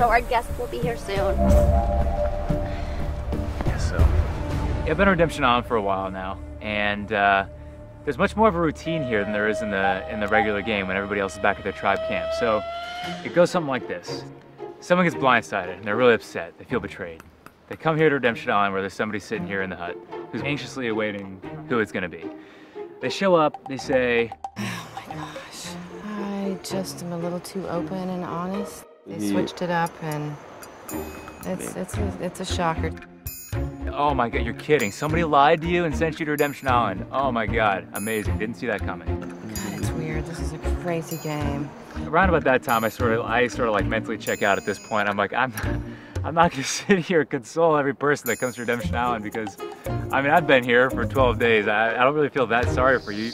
so our guest will be here soon. Guess so. Yeah, I've been Redemption Island for a while now, and uh, there's much more of a routine here than there is in the in the regular game when everybody else is back at their tribe camp. So it goes something like this. Someone gets blindsided and they're really upset. They feel betrayed. They come here to Redemption Island where there's somebody sitting here in the hut who's anxiously awaiting who it's gonna be. They show up, they say, Oh my gosh. I just am a little too open and honest. They Yeah. switched it up and it's it's a, it's a shocker. Oh my god, you're kidding. Somebody lied to you and sent you to Redemption Island. Oh my god, amazing. Didn't see that coming. God, it's weird. This is a crazy game. Around about that time, I sort of, I sort of like mentally check out at this point. I'm like, I'm, I'm not gonna sit here and console every person that comes to Redemption Island because, I mean, I've been here for 12 days. I, I don't really feel that sorry for you.